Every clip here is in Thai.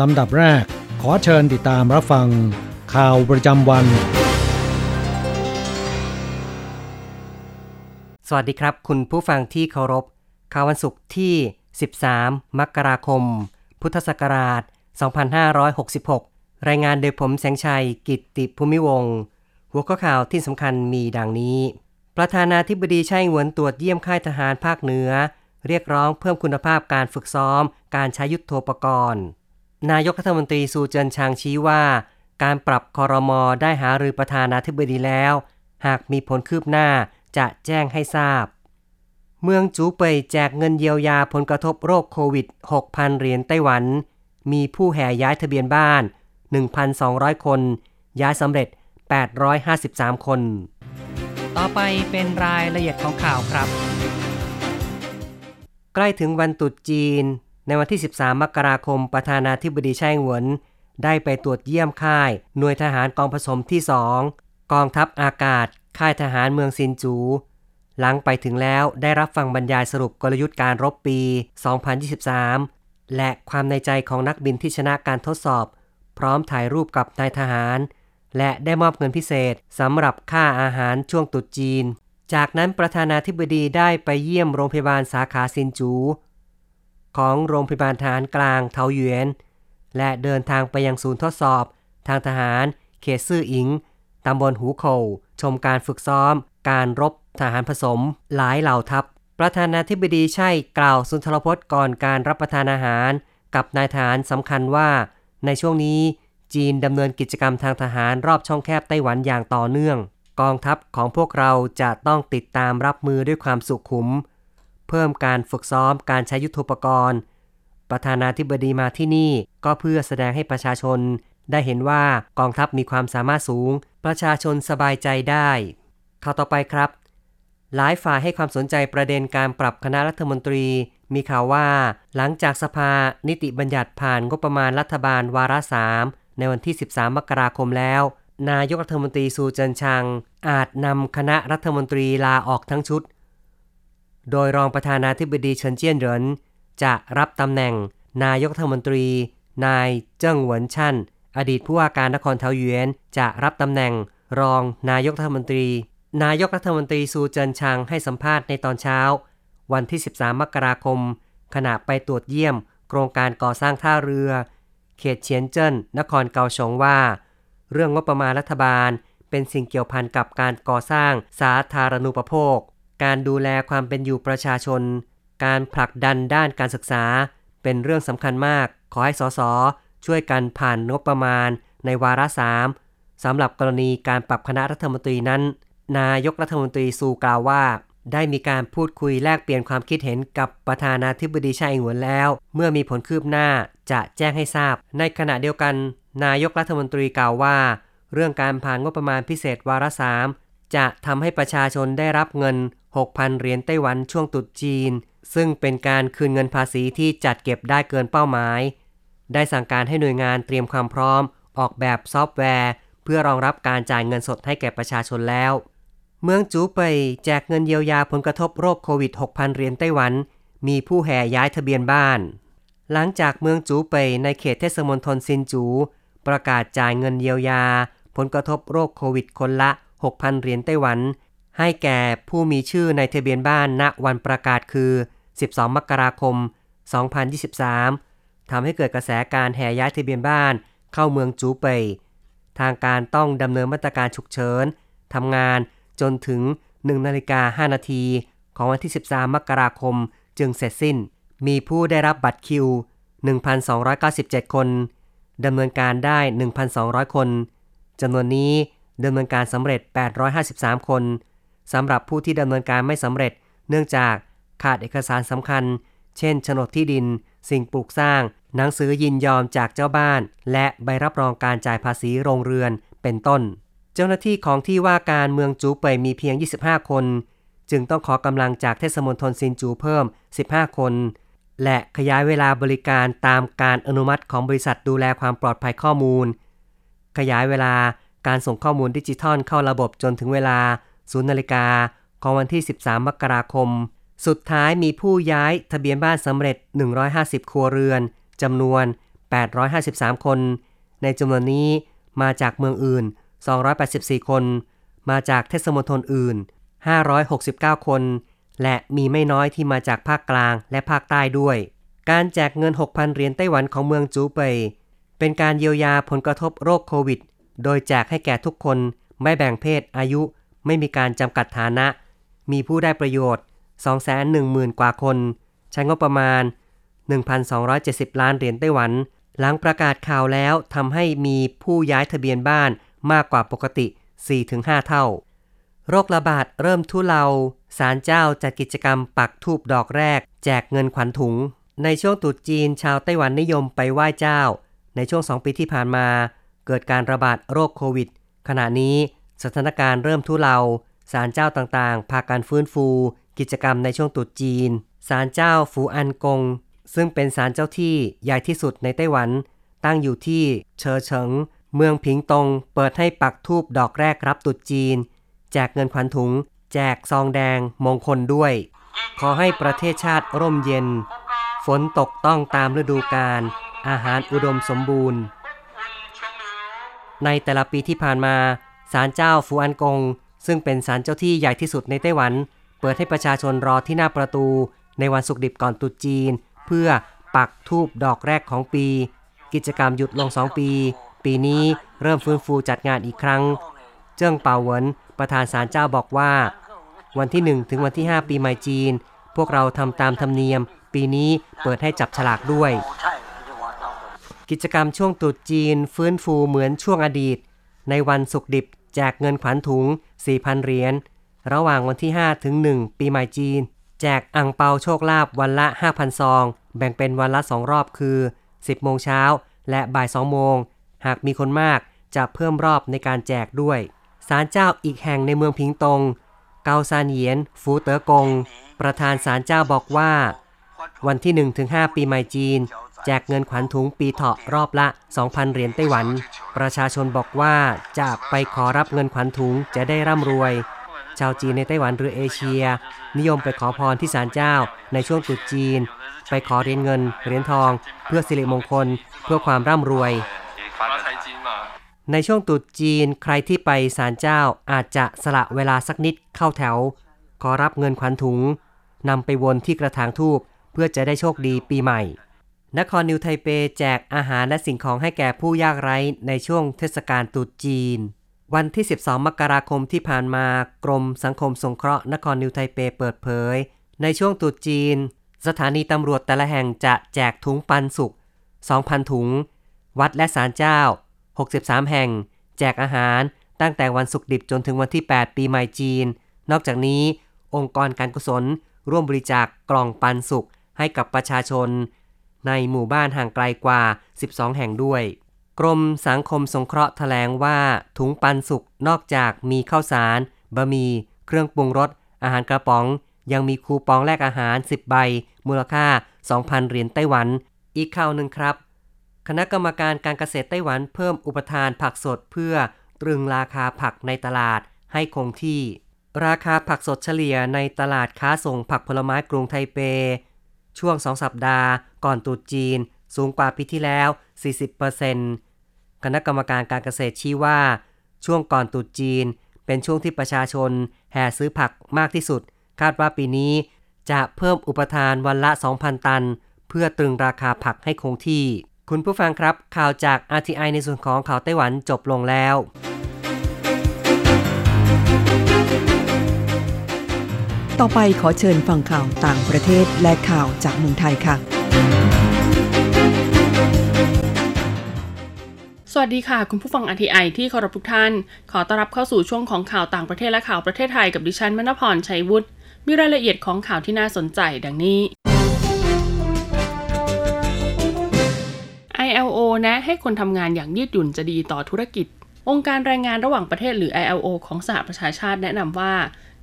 ลำดับแรก ขอเชิญติดตามรับฟัง ข่าวประจำวัน สวัสดีครับ คุณผู้ฟังที่เคารพ ข่าววันศุกร์ที่ 13 มกราคม พุทธศักราช 2566 รายงานโดยผมแสงชัยกิตติภูมิวงศ์หัวข้อข่าวที่สำคัญมีดังนี้ ประธานาธิบดีไช่หวนตรวจเยี่ยมค่ายทหารภาคเหนือ เรียกร้องเพิ่มคุณภาพการฝึกซ้อม การใช้ยุทธโธปกรณ์ นายกรัฐมนตรีซูเจินชางชี้ว่า การปรับคอรมอได้หารือประธานาธิบดีแล้ว หากมีผลคืบหน้าจะแจ้งให้ทราบ เมืองจูเปยแจกเงินเยียวยาผลกระทบโรคโควิด 6,000 เหรียญไต้หวัน มีผู้แห่ย้ายทะเบียนบ้าน 1,200 คน ย้ายสำเร็จ 853 คน ต่อไปเป็นรายละเอียดของข่าวครับ ใกล้ถึงวันตรุษจีน ในวันที่ 13 มกราคม ประธานาธิบดีไช่หวน ได้ไปตรวจเยี่ยมค่าย หน่วยทหารกองผสมที่ 2 กองทัพอากาศ ค่ายทหารเมืองซินจู หลังไปถึงแล้วได้รับฟังบรรยายสรุปกลยุทธ์การรบปี 2023 และความในใจของนักบินที่ชนะการทดสอบ พร้อมถ่ายรูปกับนายทหาร และได้มอบเงินพิเศษสำหรับค่าอาหารช่วงตรุษจีน จากนั้นประธานาธิบดีได้ไปเยี่ยมโรงพยาบาลสาขาซินจู ของโรงพยาบาลทหารกลางเทาหยวน และเดินทางไปยังศูนย์ทดสอบ ทางทหารเขตซื่ออิง ตำบลหูโขชมการฝึกซ้อม การรบทหารผสม หลายเหล่าทัพ ประธานาธิบดีใช่กล่าวสุนทรพจน์ก่อนการรับประทานอาหาร กับนายทหารสำคัญว่า ในช่วงนี้จีนดำเนินกิจกรรมทางทหารรอบช่องแคบไต้หวันอย่างต่อเนื่อง กองทัพของพวกเราจะต้องติดตามรับมือด้วยความสุขุม เพิ่มการฝึกซ้อมการใช้ยุทโธปกรณ์ ประธานาธิบดีมาที่นี่ก็เพื่อแสดงให้ประชาชน ได้เห็นว่ากองทัพมีความสามารถสูง ประชาชนสบายใจได้ข่าวต่อไปครับ หลายฝ่ายให้ความสนใจประเด็นการปรับคณะรัฐมนตรี มีข่าวว่า หลังจากสภานิติบัญญัติผ่านงบประมาณรัฐบาลวาระสามในวันที่ 13 มกราคมแล้ว นายกรัฐมนตรีซูเจินชัง อาจนำคณะรัฐมนตรีลาออกทั้งชุด โดยรองประธานาธิบดีเฉินเจี้ยนเหรินจะรับตำแหน่งนายกรัฐมนตรี นายเจิ้งเหวินชั่น อดีตผู้ว่าการนครเถาหยวนจะรับตำแหน่ง รองนายกรัฐมนตรี นายกรัฐมนตรีซูเจินชังให้สัมภาษณ์ในตอนเช้า วันที่ 13 มกราคม ขณะไปตรวจเยี่ยม โครงการก่อสร้างท่าเรือ เขตเฉียนเจิ้น นครเกาสงว่า เรื่องงบประมาณรัฐบาล เป็นสิ่งเกี่ยวพันกับการก่อสร้างสาธารณูปโภค การดูแลความเป็นอยู่ประชาชน การผลักดันด้านการศึกษา เป็นเรื่องสำคัญมาก ขอให้สสช่วยกันผ่านงบประมาณ ในวาระสามสำหรับกรณีการปรับคณะรัฐมนตรีนั้น นายกรัฐมนตรีซูกล่าวว่า ได้มีการพูดคุยแลกเปลี่ยนความคิดเห็นกับประธานาธิบดีช่อิงหวนแล้ว เมื่อมีผลคืบหน้าจะแจ้งให้ทราบ ในขณะเดียวกัน นายกรัฐมนตรีกล่าวว่า เรื่องการผ่านงบประมาณพิเศษวาระสามจะทำให้ประชาชนได้รับเงิน 6,000 เหรียญไต้หวันช่วงตรุษจีน ซึ่งเป็นการคืนเงินภาษีที่จัดเก็บได้เกินเป้าหมาย ได้สั่งการให้หน่วยงานเตรียมความพร้อม ออกแบบซอฟต์แวร์ เพื่อรองรับการจ่ายเงินสดให้แก่ประชาชนแล้ว เมืองจูเป่ยแจกเงินเยียวยาผลกระทบโรคโควิด 6,000 เหรียญไต้หวัน มีผู้แห่ย้ายทะเบียนบ้าน หลังจากเมืองจูเป่ยในเขตเทศมนตรซินจู ประกาศจ่ายเงินเยียวยา ผลกระทบโรคโควิดคนละ 6,000 เหรียญไต้หวัน ให้แก่ผู้มีชื่อในทะเบียนบ้านณวันประกาศคือ 12 มกราคม 2023 ทำให้เกิดกระแสการแห่ย้ายทะเบียนบ้านเข้าเมืองจูเป่ยทางการต้องดำเนินมาตรการฉุกเฉินทำงานจนถึง 1 นาฬิกา 5 นาที ของวันที่ 13 มกราคมจึงเสร็จสิ้น มีผู้ได้รับบัตรคิว 1,297 คน ดำเนินการได้ 1,200 คน จำนวนนี้ดำเนินการสำเร็จ 853 คน สำหรับผู้ที่ดำเนินการไม่สำเร็จ เนื่องจากขาดเอกสารสำคัญ เช่นโฉนดที่ดิน สิ่งปลูกสร้าง หนังสือยินยอมจากเจ้าบ้าน และใบรับรองการจ่ายภาษีโรงเรือนเป็นต้น เจ้าหน้าที่ของที่ว่าการเมืองจูเป่ยมีเพียง 25 คน จึงต้องขอกำลังจากเทศมนตรซินจูเพิ่ม 15 คน และขยายเวลาบริการตามการอนุมัติของบริษัทดูแลความปลอดภัยข้อมูล ขยายเวลาการส่งข้อมูลดิจิทัลเข้าระบบจนถึงเวลา 0นาฬิกาของวันที่ 13 มกราคม สุดท้ายมีผู้ย้ายทะเบียนบ้านสำเร็จ 150 ครัวเรือนจำนวน 853 คน ในจำนวนนี้มาจากเมืองอื่น 284 คน มาจากเทศมนตรอื่น 569 คน และมีไม่น้อยที่มาจากภาคกลางและภาคใต้ด้วย การแจกเงิน 6,000 เหรียญไต้หวันของเมืองจูเป่ยเป็นการเยียวยาผลกระทบโรคโควิด โดยแจกให้แก่ทุกคนไม่แบ่งเพศอายุ ไม่มีการจำกัดฐานะ มีผู้ได้ประโยชน์ 210,000 กว่าคน ใช้งบประมาณ 1,270 ล้านเหรียญไต้หวัน หลังประกาศข่าวแล้วทำให้มีผู้ย้ายทะเบียนบ้านมากกว่าปกติ 4-5 เท่า โรคระบาดเริ่มทุเลาศาลเจ้าจัดกิจกรรมปักทูบดอกแรก แจกเงินขวัญถุง ในช่วงตรุษจีนชาวไต้หวันนิยมไปไหว้เจ้า ในช่วง2ปีที่ผ่านมา เกิดการระบาดโรคโควิด ขณะนี้ สถานการณ์เริ่มทุเลาศาลเจ้าต่างๆ พาการฟื้นฟู กิจกรรมในช่วงตรุษจีนศาลเจ้าฟูอันกง ซึ่งเป็นศาลเจ้าที่ใหญ่ที่สุดในไต้หวัน ตั้งอยู่ที่เชอเฉิง เมืองผิงตง เปิดให้ปักทูบดอกแรกรับตรุษจีน แจกเงินขวัญถุง แจกซองแดงมงคลด้วย ขอให้ประเทศชาติร่มเย็น ฝนตกต้องตามฤดูกาลอาหารอุดมสมบูรณ์ ในแต่ละปีที่ผ่านมา ศาลเจ้าฟูอันกง ซึ่งเป็นศาลเจ้าที่ใหญ่ที่สุดในไต้หวัน เปิดให้ประชาชนรอที่หน้าประตู ในวันศุกร์ดิบก่อนตรุษจีน เพื่อปักทูบดอกแรกของปี กิจกรรมหยุดลง2ปี ปีนี้เริ่มฟื้นฟูจัดงานอีกครั้ง เจิ้งเป่าเหวินประธานศาลเจ้าบอกว่า วันที่ 1 ถึงวันที่ 5 ปีใหม่จีน พวกเราทำตามธรรมเนียม ปีนี้เปิดให้จับฉลากด้วย กิจกรรมช่วงตรุษจีนฟื้นฟูเหมือนช่วงอดีต ในวันศุกร์ดิบ แจกเงินขวัญถุง 4,000 เหรียญ ระหว่างวันที่ 5 ถึง 1 ปีใหม่จีน แจกอ่งเปาโชคลาภวันละ 5,000 ซอง แบ่งเป็นวันละ 2 รอบคือ 10 โมงเช้า และบ่าย 2 โมง หากมีคนมากจะเพิ่มรอบในการแจกด้วยศาลเจ้าอีกแห่งในเมืองพิงตง เกาซานเหยียน ฟูเต๋อกง ประธานศาลเจ้าบอกว่า วันที่ 1-5 ปีใหม่จีน แจกเงินขวัญถุงปีเถาะรอบละ 2,000 เหรียญไต้หวัน ประชาชนบอกว่าจะไปขอรับเงินขวัญถุงจะได้ร่ำรวย ชาวจีนในไต้หวันหรือเอเชีย นิยมไปขอพรที่ศาลเจ้าในช่วงตรุษจีน ไปขอเหรียญเงินเหรียญทอง เพื่อสิริมงคล เพื่อความร่ำรวย ในช่วงตรุษจีนใครที่ไปศาลเจ้าอาจจะสละเวลาสักนิดเข้าแถว ขอรับเงินขวัญถุงนำไปวนที่กระถางทูบเพื่อจะได้โชคดีปีใหม่ นครนิวไทเปแจกอาหารและสิ่งของให้แก่ผู้ยากไร้ในช่วงเทศกาลตรุษจีน วันที่ 12 มกราคมที่ผ่านมากรมสังคมสงเคราะห์นครนิวไทเปเปิดเผย ในช่วงตรุษจีน สถานีตำรวจแต่ละแห่งจะแจกถุงปันสุก 2,000 ถุง วัดและศาลเจ้า 63 แห่ง แจกอาหารตั้งแต่วันศุกร์ดิบจนถึงวันที่ 8 ปีใหม่จีน นอกจากนี้ องค์กรการกุศล ร่วมบริจาคกกล่องปันสุกให้กับประชาชน ในหมู่บ้านห่างไกลกว่า 12 แห่งด้วย กรมสังคมสงเคราะห์แถลงว่าถุงปันสุกนอกจากมีข้าวสารบะหมี่เครื่องปรุงรส อาหารกระป๋อง ยังมีคูปองแลกอาหาร 10 ใบ มูลค่า 2,000 เหรียญไต้หวัน อีกข่าวหนึ่งครับ คณะกรรมการการเกษตรไต้หวันเพิ่มอุปทานผักสดเพื่อตรึงราคาผักในตลาดให้คงที่ ราคาผักสดเฉลี่ยในตลาดค้าส่งผักผลไม้กรุงไทเป ช่วง 2 สัปดาห์ ก่อนตรุษจีน สูงกว่าปีที่แล้ว 40%คณะกรรมการการเกษตรชี้ว่า ช่วงก่อนตรุษจีน เป็นช่วงที่ประชาชน แห่ซื้อผักมากที่สุด คาดว่าปีนี้จะเพิ่มอุปทานวันละ 2,000 ตัน เพื่อตรึงราคาผักให้คงที่ คุณผู้ฟังครับ ข่าวจาก RTI ในส่วนของข่าวไต้หวันจบลงแล้ว ต่อไปขอเชิญฟังข่าวต่างประเทศและข่าวจากเมืองไทยค่ะ สวัสดีค่ะ คุณผู้ฟัง RTI ที่เคารพทุกท่าน ขอต้อนรับเข้าสู่ช่วงของข่าวต่างประเทศและข่าวประเทศไทยกับดิฉันมณพรชัยวุฒิ มีรายละเอียดของข่าวที่น่าสนใจดังนี้ ILO แนะให้คนทำงานอย่างยืดหยุ่นจะดีต่อธุรกิจ องค์การแรงงานระหว่างประเทศหรือ ILO ของสหประชาชาติแนะนำว่า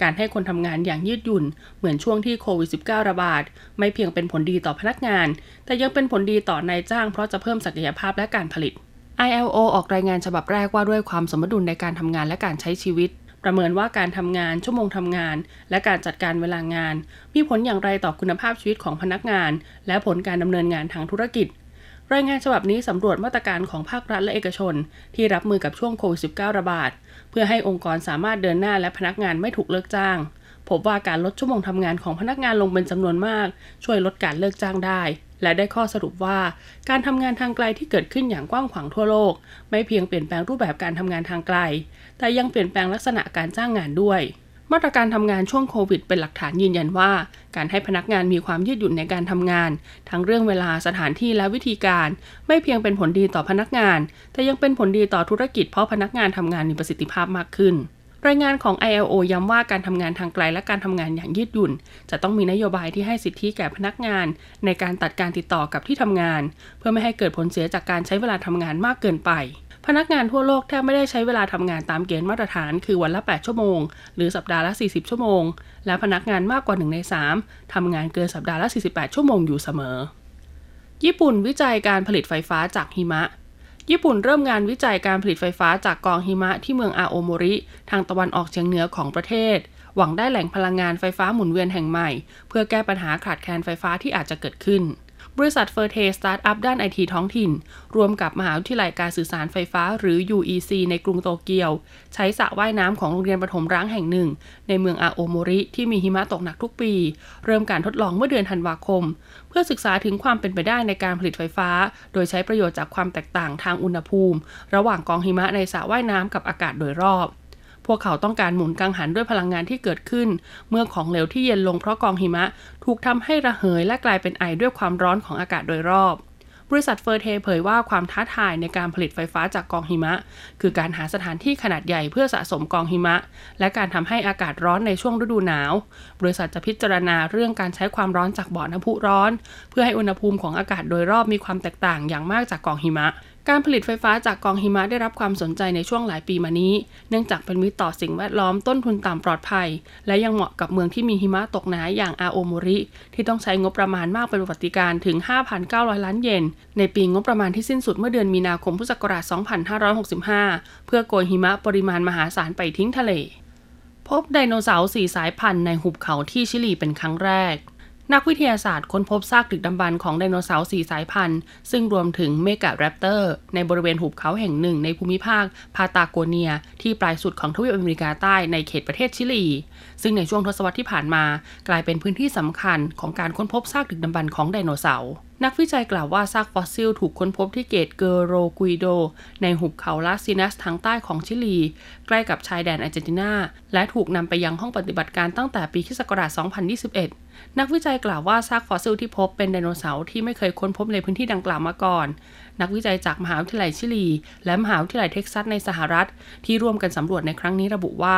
การให้คนทำงานอย่างยืดหยุ่น เหมือนช่วงที่โควิด -19 ระบาด ไม่เพียงเป็นผลดีต่อพนักงาน แต่ยังเป็นผลดีต่อนายจ้างเพราะจะเพิ่มศักยภาพและการผลิต ILO ออกรายงานฉบับแรกว่าด้วยความสมดุลในการทำงานและการใช้ชีวิต ประเมินว่าการทำงาน ชั่วโมงทำงาน และการจัดการเวลางาน มีผลอย่างไรต่อคุณภาพชีวิตของพนักงาน และผลการดำเนินงานทางธุรกิจ รายงานฉบับนี้สำรวจมาตรการของภาครัฐและเอกชน ที่รับมือกับช่วงโควิด -19 ระบาด เพื่อให้องค์กรสามารถเดินหน้าและพนักงานไม่ถูกเลิกจ้าง พบว่าการลดชั่วโมงทำงานของพนักงานลงเป็นจำนวนมาก ช่วยลดการเลิกจ้างได้ และได้ข้อสรุปว่า การทำงานทางไกลที่เกิดขึ้นอย่างกว้างขวางทั่วโลก ไม่เพียงเปลี่ยนแปลงรูปแบบการทำงานทางไกล แต่ยังเปลี่ยนแปลงลักษณะการจ้างงานด้วย มาตรการทำงานช่วงโควิดเป็นหลักฐานยืนยันว่า การให้พนักงานมีความยืดหยุ่นในการทำงาน ทั้งเรื่องเวลาสถานที่และวิธีการ ไม่เพียงเป็นผลดีต่อพนักงาน แต่ยังเป็นผลดีต่อธุรกิจเพราะพนักงานทำงานมีประสิทธิภาพมากขึ้น รายงานของ ILO ย้ำว่าการทำงานทางไกลและการทำงานอย่างยืดหยุ่น จะต้องมีนโยบายที่ให้สิทธิแก่พนักงาน ในการตัดการติดต่อกับที่ทำงาน เพื่อไม่ให้เกิดผลเสียจากการใช้เวลาทำงานมากเกินไป พนักงานทั่วโลกแทบไม่ได้ใช้เวลาทำงานตามเกณฑ์มาตรฐาน คือวันละ 8 ชั่วโมง หรือสัปดาห์ละ 40 ชั่วโมง และพนักงานมากกว่า 1 ใน 3 ทำงานเกินสัปดาห์ละ 48 ชั่วโมงอยู่เสมอ ญี่ปุ่นวิจัยการผลิตไฟฟ้าจากหิมะ ญี่ปุ่นเริ่มงานวิจัยการผลิตไฟฟ้าจากกองหิมะที่เมืองอาโอโมริ ทางตะวันออกเฉียงเหนือของประเทศ หวังได้แหล่งพลังงานไฟฟ้าหมุนเวียนแห่งใหม่ เพื่อแก้ปัญหาขาดแคลนไฟฟ้าที่อาจจะเกิดขึ้น บริษัท Forte สตาร์ทอัพด้านไอทีท้องถิ่น รวมกับมหาวิทยาลัยการสื่อสารไฟฟ้าหรือ UEC ในกรุงโตเกียว ใช้สระว่ายน้ำของโรงเรียนประถมร้างแห่งหนึ่ง ในเมืองอาโอโมริที่มีหิมะตกหนักทุกปี เริ่มการทดลองเมื่อเดือนธันวาคม เพื่อศึกษาถึงความเป็นไปได้ในการผลิตไฟฟ้า โดยใช้ประโยชน์จากความแตกต่างทางอุณหภูมิ ระหว่างกองหิมะในสระว่ายน้ำกับอากาศโดยรอบ พวกเขาต้องการหมุนกังหันด้วยพลังงานที่เกิดขึ้น เมื่อของเหลวที่เย็นลงเพราะกองหิมะ ถูกทำให้ระเหยและกลายเป็นไอด้วยความร้อนของอากาศโดยรอบบริษัทเฟอร์เทเผยว่าความท้าทายในการผลิตไฟฟ้าจากกองหิมะ คือการหาสถานที่ขนาดใหญ่เพื่อสะสมกองหิมะ และการทำให้อากาศร้อนในช่วงฤดูหนาว บริษัทจะพิจารณาเรื่องการใช้ความร้อนจากบ่อน้ำพุร้อน เพื่อให้อุณหภูมิของอากาศโดยรอบมีความแตกต่างอย่างมากจากกองหิมะ การผลิตไฟฟ้าจากกองหิมะได้รับความสนใจในช่วงหลายปีมานี้ เนื่องจากเป็นมิตรต่อสิ่งแวดล้อมต้นทุนต่ำปลอดภัย และยังเหมาะกับเมืองที่มีหิมะตกหนาอย่างอาโอโมริ ที่ต้องใช้งบประมาณมากเป็นประวัติการถึง 5,900 ล้านเยน ในปีงบประมาณที่สิ้นสุดเมื่อเดือนมีนาคมพุทธศักราช 2565 เพื่อโกยหิมะปริมาณมหาศาลไปทิ้งทะเล พบไดโนเสาร์สี่สายพันธุ์ในหุบเขาที่ชิลีเป็นครั้งแรก นักวิทยาศาสตร์ค้นพบซากดึกดำบรรพ์ของไดโนเสาร์สี่สายพันธุ์ ซึ่งรวมถึงเมกาแรปเตอร์ ในบริเวณหุบเขาแห่งหนึ่งในภูมิภาคพาตาโกเนีย ที่ปลายสุดของทวีปอเมริกาใต้ในเขตประเทศชิลี ซึ่งในช่วงทศวรรษที่ผ่านมา กลายเป็นพื้นที่สำคัญของการค้นพบซากดึกดำบรรพ์ของไดโนเสาร์ นักวิจัยกล่าวว่าซากฟอสซิลถูกค้นพบที่เซร์โรกุยโด ในหุบเขาลาซินัสทางใต้ของชิลี ใกล้กับชายแดนอาร์เจนตินา และถูกนำไปยังห้องปฏิบัติการตั้งแต่ปีค.ศ.2021 นักวิจัยกล่าวว่าซากฟอสซิลที่พบเป็นไดโนเสาร์ที่ไม่เคยค้นพบในพื้นที่ดังกล่าวมาก่อน นักวิจัยจากมหาวิทยาลัยชิลี และมหาวิทยาลัยเท็กซัสในสหรัฐ ที่ร่วมกันสำรวจในครั้งนี้ระบุว่า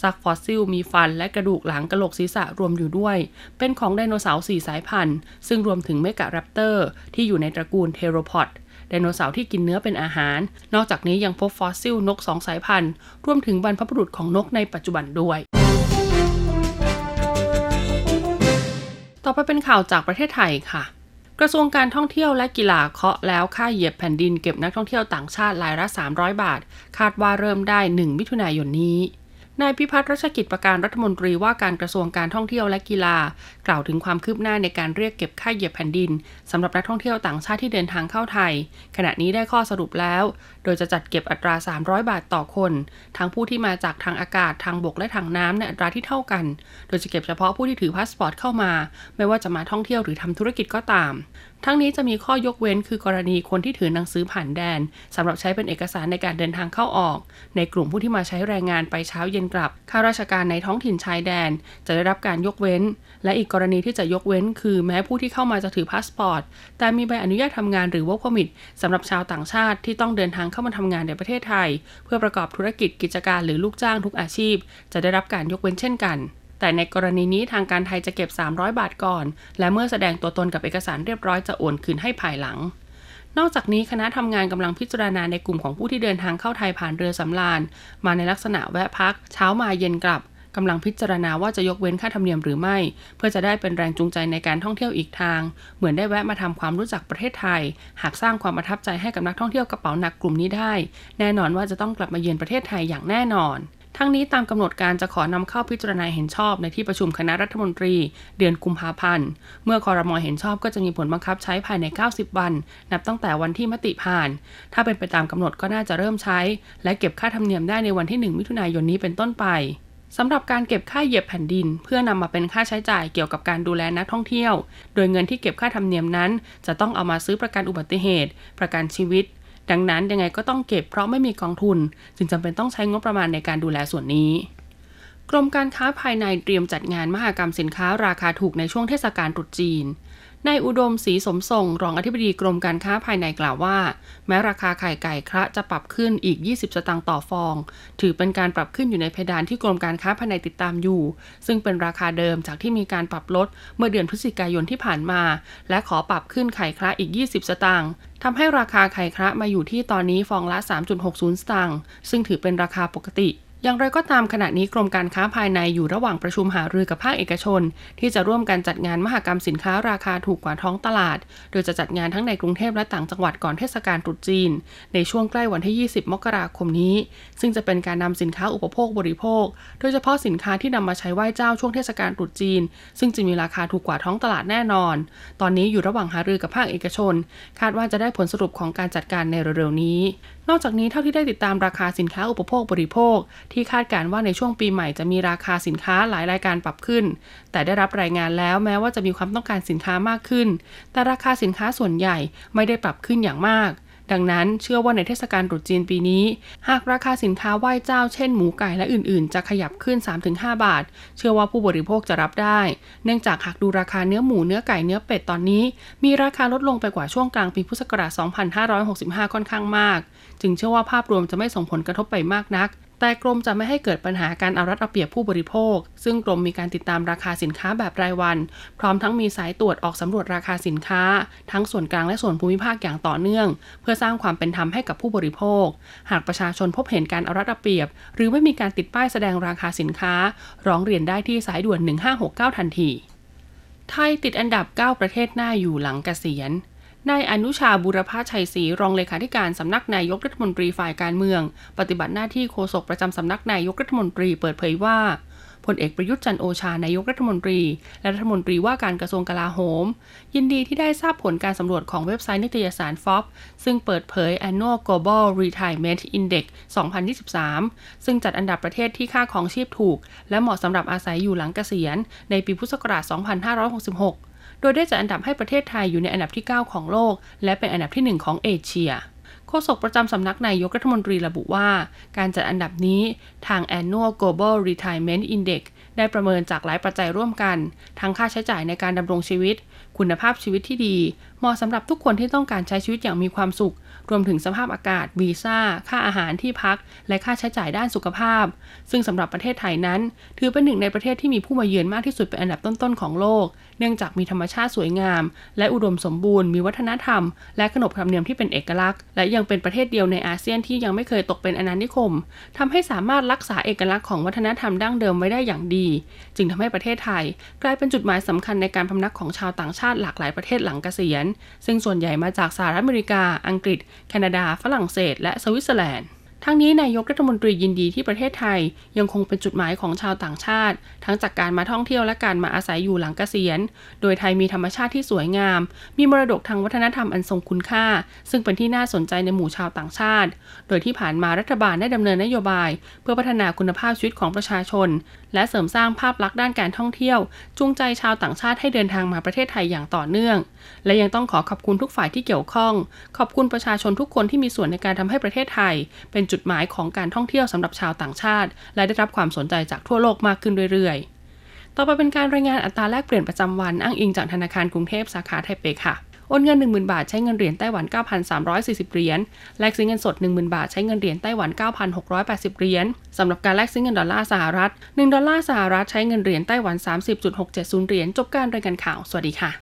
ซากฟอสซิลมีฟันและกระดูกหลังกะโหลกศีรษะรวมอยู่ด้วย เป็นของไดโนเสาร์สี่สายพันธุ์ ซึ่งรวมถึงเมกะแรปเตอร์ ที่อยู่ในตระกูลเทโรพอดไดโนเสาร์ที่กินเนื้อเป็นอาหาร นอกจากนี้ยังพบฟอสซิลนกสองสายพันธุ์ รวมถึงบรรพบุรุษของนกในปัจจุบันด้วยต่อไปเป็นข่าวจากประเทศไทยค่ะ กระทรวงการท่องเที่ยวและกีฬาเคาะแล้วค่าเหยียบแผ่นดินเก็บนักท่องเที่ยวต่างชาติรายละ 300 บาท คาดว่าเริ่มได้ 1 มิถุนายนนี้ นายพิพัฒน์รัชกิจประการรัฐมนตรีว่าการกระทรวงการท่องเที่ยวและกีฬา กล่าวถึงความคืบหน้าในการเรียกเก็บค่าเหยียบแผ่นดินสำหรับนักท่องเที่ยวต่างชาติที่เดินทางเข้าไทย ขณะนี้ได้ข้อสรุปแล้ว โดยจะจัดเก็บอัตรา 300 บาทต่อคน ทั้งผู้ที่มาจากทางอากาศทางบกและทางน้ำในอัตราที่เท่ากัน โดยจะเก็บเฉพาะผู้ที่ถือพาสปอร์ตเข้ามา ไม่ว่าจะมาท่องเที่ยวหรือทำธุรกิจก็ตาม ทั้งนี้จะมีข้อยกเว้นคือกรณีคนที่ถือหนังสือผ่านแดนสำหรับใช้เป็นเอกสารในการเดินทางเข้าออก ในกลุ่มผู้ที่มาใช้แรงงานไปเช้าเย็นกลับข้าราชการในท้องถิ่นชายแดน จะได้รับการยกเว้น และอีกกรณีที่จะยกเว้น คือแม้ผู้ที่เข้ามาจะถือพาสปอร์ตแต่มีใบอนุญาตทำงานหรือ work permit สำหรับชาวต่างชาติที่ต้องเดินทางเข้ามาทำงานในประเทศไทย เพื่อประกอบธุรกิจกิจการหรือลูกจ้างทุกอาชีพ จะได้รับการยกเว้นเช่นกัน แต่ในกรณีนี้ทางการไทยจะเก็บ 300 บาทก่อน และเมื่อแสดงตัวตนกับเอกสารเรียบร้อยจะโอนคืนให้ภายหลัง นอกจากนี้คณะทำงานกำลังพิจารณาในกลุ่มของผู้ที่เดินทางเข้าไทยผ่านเรือสำราญ มาในลักษณะแวะพัก เช้ามาเย็นกลับกำลังพิจารณาว่าจะยกเว้นค่าธรรมเนียมหรือไม่ เพื่อจะได้เป็นแรงจูงใจในการท่องเที่ยวอีกทาง เหมือนได้แวะมาทำความรู้จักประเทศไทย หากสร้างความประทับใจให้กับนักท่องเที่ยวกระเป๋าหนักกลุ่มนี้ได้ แน่นอนว่าจะต้องกลับมาเยือนประเทศไทยอย่างแน่นอน ทั้งนี้ตามกำหนดการจะขอนำเข้าพิจารณาเห็นชอบในที่ประชุมคณะรัฐมนตรี เดือนกุมภาพันธ์ เมื่อคอรมอเห็นชอบก็จะมีผลบังคับใช้ภายใน 90 วัน นับตั้งแต่วันที่มติผ่าน ถ้าเป็นไปตามกำหนดก็น่าจะเริ่มใช้ และเก็บค่าธรรมเนียมได้ในวันที่ 1 มิถุนายนนี้เป็นต้นไปสำหรับการเก็บค่าเหยียบแผ่นดิน เพื่อนำมาเป็นค่าใช้จ่ายเกี่ยวกับการดูแลนักท่องเที่ยว โดยเงินที่เก็บค่าธรรมเนียมนั้น จะต้องเอามาซื้อประกันอุบัติเหตุ ประกันชีวิต ดังนั้นยังไงก็ต้องเก็บเพราะไม่มีกองทุน จึงจำเป็นต้องใช้งบประมาณในการดูแลส่วนนี้ กรมการค้าภายในเตรียมจัดงานมหกรรมสินค้าราคาถูกในช่วงเทศกาลตรุษจีน นายอุดมศรีสมทรงรองอธิบดีกรมการค้าภายในกล่าวว่า แม้ราคาไข่ไก่คระจะปรับขึ้นอีก 20 สตางค์ต่อฟอง ถือเป็นการปรับขึ้นอยู่ในเพดานที่กรมการค้าภายในติดตามอยู่ ซึ่งเป็นราคาเดิมจากที่มีการปรับลดเมื่อเดือนพฤศจิกายนที่ผ่านมา และขอปรับขึ้นไข่คระอีก 20 สตางค์ทำให้ราคาไข่คระมาอยู่ที่ตอนนี้ฟองละ 3.60 สตางค์ซึ่งถือเป็นราคาปกติ อย่างไรก็ตามขณะนี้กรมการค้าภายในอยู่ระหว่างประชุมหารือกับภาคเอกชน ที่จะร่วมกันจัดงานมหกรรมสินค้าราคาถูกกว่าท้องตลาด โดยจะจัดงานทั้งในกรุงเทพและต่างจังหวัดก่อนเทศกาลตรุษจีน ในช่วงใกล้วันที่ 20 มกราคมนี้ ซึ่งจะเป็นการนำสินค้าอุปโภคบริโภค โดยเฉพาะสินค้าที่นำมาใช้ไหว้เจ้าช่วงเทศกาลตรุษจีน ซึ่งจะมีราคาถูกกว่าท้องตลาดแน่นอน ตอนนี้อยู่ระหว่างหารือกับภาคเอกชน คาดว่าจะได้ผลสรุปของการจัดการในเร็วๆนี้ นอกจากนี้เท่าที่ได้ติดตามราคาสินค้าอุปโภคบริโภคที่คาดการว่าในช่วงปีใหม่จะมีราคาสินค้าหลายรายการปรับขึ้น แต่ได้รับรายงานแล้วแม้ว่าจะมีความต้องการสินค้ามากขึ้น แต่ราคาสินค้าส่วนใหญ่ไม่ได้ปรับขึ้นอย่างมากดังนั้นเชื่อว่าในเทศกาลตรุษจีนปีนี้ หากราคาสินค้าไหว้เจ้าเช่นหมูไก่และอื่นๆ จะขยับขึ้น 3-5 บาท เชื่อว่าผู้บริโภคจะรับได้ เนื่องจากหากดูราคาเนื้อหมูเนื้อไก่เนื้อเป็ดตอนนี้ มีราคาลดลงไปกว่าช่วงกลางปีพุทธศักราช 2565 ค่อนข้างมาก จึงเชื่อว่าภาพรวมจะไม่ส่งผลกระทบไปมากนัก แต่กรมจะไม่ให้เกิดปัญหาการเอารัดเอาเปรียบผู้บริโภค ซึ่งกรมมีการติดตามราคาสินค้าแบบรายวัน พร้อมทั้งมีสายตรวจออกสำรวจราคาสินค้า ทั้งส่วนกลางและส่วนภูมิภาคอย่างต่อเนื่อง เพื่อสร้างความเป็นธรรมให้กับผู้บริโภค หากประชาชนพบเห็นการเอารัดเอาเปรียบ หรือไม่มีการติดป้ายแสดงราคาสินค้า ร้องเรียนได้ที่สายด่วน 1569 ทันที ไทยติดอันดับ 9 ประเทศหน้าอยู่หลังเกษียณ นายอนุชาบุรพาชัยศรีรองเลขาธิการสำนักนายกรัฐมนตรีฝ่ายการเมือง ปฏิบัติหน้าที่โฆษกประจำสำนักนายกรัฐมนตรีเปิดเผยว่าพลเอกประยุทธ์จันโอชานายกรัฐมนตรี และรัฐมนตรีว่าการกระทรวงกลาโหม ยินดีที่ได้ทราบผลการสำรวจของเว็บไซต์นิตยสารฟอบซึ่งเปิดเผย Annual Global Retirement Index 2023 ซึ่งจัดอันดับประเทศที่ค่าของชีพถูก และเหมาะสำหรับอาศัยอยู่หลังเกษียณ ในปีพุทธศักราช 2566 ดยได้จัดอันดับให้ประเทศไทยอยู่ในอันดับที่ 9 ของโลก และเป็นอันดับที่ 1 ของเอเชียโฆษกประจำสำนักนายกรัฐมนตรีระบุว่า การจัดอันดับนี้ทาง Annual Global Retirement Index ได้ประเมินจากหลายปัจจัยร่วมกัน ทั้งค่าใช้จ่ายในการดำรงชีวิต คุณภาพชีวิตที่ดี เหมาะสำหรับทุกคนที่ต้องการใช้ชีวิตอย่างมีความสุข รวมถึงสภาพอากาศ วีซ่า ค่าอาหารที่พัก และค่าใช้จ่ายด้านสุขภาพ ซึ่งสำหรับประเทศไทยนั้น ถือเป็นหนึ่งในประเทศที่มีผู้มาเยือนมากที่สุดเป็นอันดับต้นๆของโลกเนื่องจากมีธรรมชาติสวยงาม และอุดมสมบูรณ์ มีวัฒนธรรม และขนบธรรมเนียมที่เป็นเอกลักษณ์ และยังเป็นประเทศเดียวในอาเซียนที่ยังไม่เคยตกเป็นอาณานิคมทำให้สามารถรักษาเอกลักษณ์ของวัฒนธรรมดั้งเดิมไว้ได้อย่างดี จึงทำให้ประเทศไทย กลายเป็นจุดหมายสำคัญในการพำนักของชาวต่างชาติหลากหลายประเทศหลังเกษียณ ซึ่งส่วนใหญ่มาจากสหรัฐอเมริกา อังกฤษ แคนาดา ฝรั่งเศส และสวิตเซอร์แลนด์ ทั้งนี้นายกรัฐมนตรียินดีที่ประเทศไทย ยังคงเป็นจุดหมายของชาวต่างชาติ ทั้งจากการมาท่องเที่ยวและการมาอาศัยอยู่หลังเกษียณ โดยไทยมีธรรมชาติที่สวยงาม มีมรดกทางวัฒนธรรมอันทรงคุณค่า ซึ่งเป็นที่น่าสนใจในหมู่ชาวต่างชาติ โดยที่ผ่านมารัฐบาลได้ดำเนินนโยบาย เพื่อพัฒนาคุณภาพชีวิตของประชาชน และเสริมสร้างภาพลักษณ์ด้านการท่องเที่ยว จูงใจชาวต่างชาติให้เดินทางมาประเทศไทยอย่างต่อเนื่อง และยังต้องขอขอบคุณทุกฝ่ายที่เกี่ยวข้อง ขอบคุณประชาชนทุกคนที่มีส่วนในการทำให้ประเทศไทย เป็นจุดหมายของการท่องเที่ยวสำหรับชาวต่างชาติ และได้รับความสนใจจากทั่วโลกมากขึ้นเรื่อยๆ ต่อไปเป็นการรายงานอัตราแลกเปลี่ยนประจำวันอ้างอิงจากธนาคารกรุงเทพสาขาไทเปค่ะโอนเงิน 10,000 บาทใช้เงินเหรียญไต้หวัน 9,340 เหรียญ แลกซื้อเงินสด 10,000 บาทใช้เงินเหรียญไต้หวัน 9,680 เหรียญ สำหรับการแลกซื้อเงินดอลลาร์สหรัฐ 1 ดอลลาร์สหรัฐใช้เงินเหรียญไต้หวัน 30.670 เหรียญ จบการรายงานข่าว สวัสดีค่ะ